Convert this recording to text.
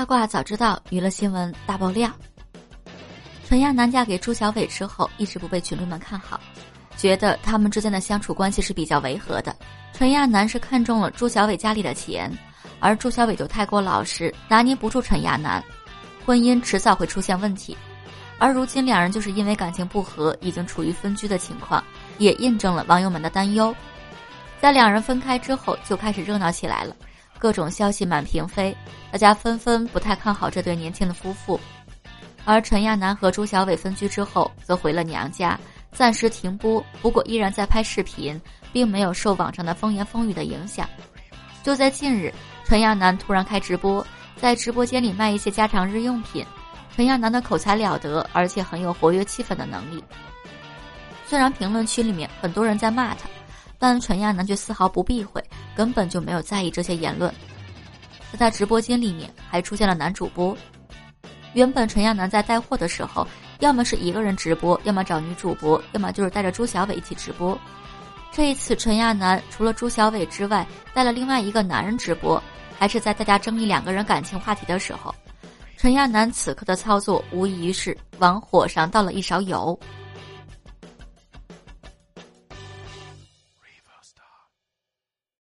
八卦早知道，娱乐新闻大爆料。陈亚楠嫁给朱小伟之后，一直不被群众们看好，觉得他们之间的相处关系是比较违和的。陈亚楠是看中了朱小伟家里的钱，而朱小伟就太过老实，拿捏不住陈亚楠，婚姻迟早会出现问题。而如今两人就是因为感情不和，已经处于分居的情况，也印证了网友们的担忧。在两人分开之后，就开始热闹起来了，各种消息满屏飞，大家纷纷不太看好这对年轻的夫妇。而陈亚楠和朱小伟分居之后，则回了娘家，暂时停播。不过依然在拍视频，并没有受网上的风言风语的影响。就在近日，陈亚楠突然开直播，在直播间里卖一些家常日用品。陈亚楠的口才了得，而且很有活跃气氛的能力。虽然评论区里面很多人在骂他，但陈亚楠却丝毫不避讳，根本就没有在意这些言论。在他直播间里面，还出现了男主播。原本陈亚楠在带货的时候，要么是一个人直播，要么找女主播，要么就是带着朱小伟一起直播。这一次，陈亚楠除了朱小伟之外，带了另外一个男人直播，还是在大家争议两个人感情话题的时候。陈亚楠此刻的操作，无疑是往火上倒了一勺油。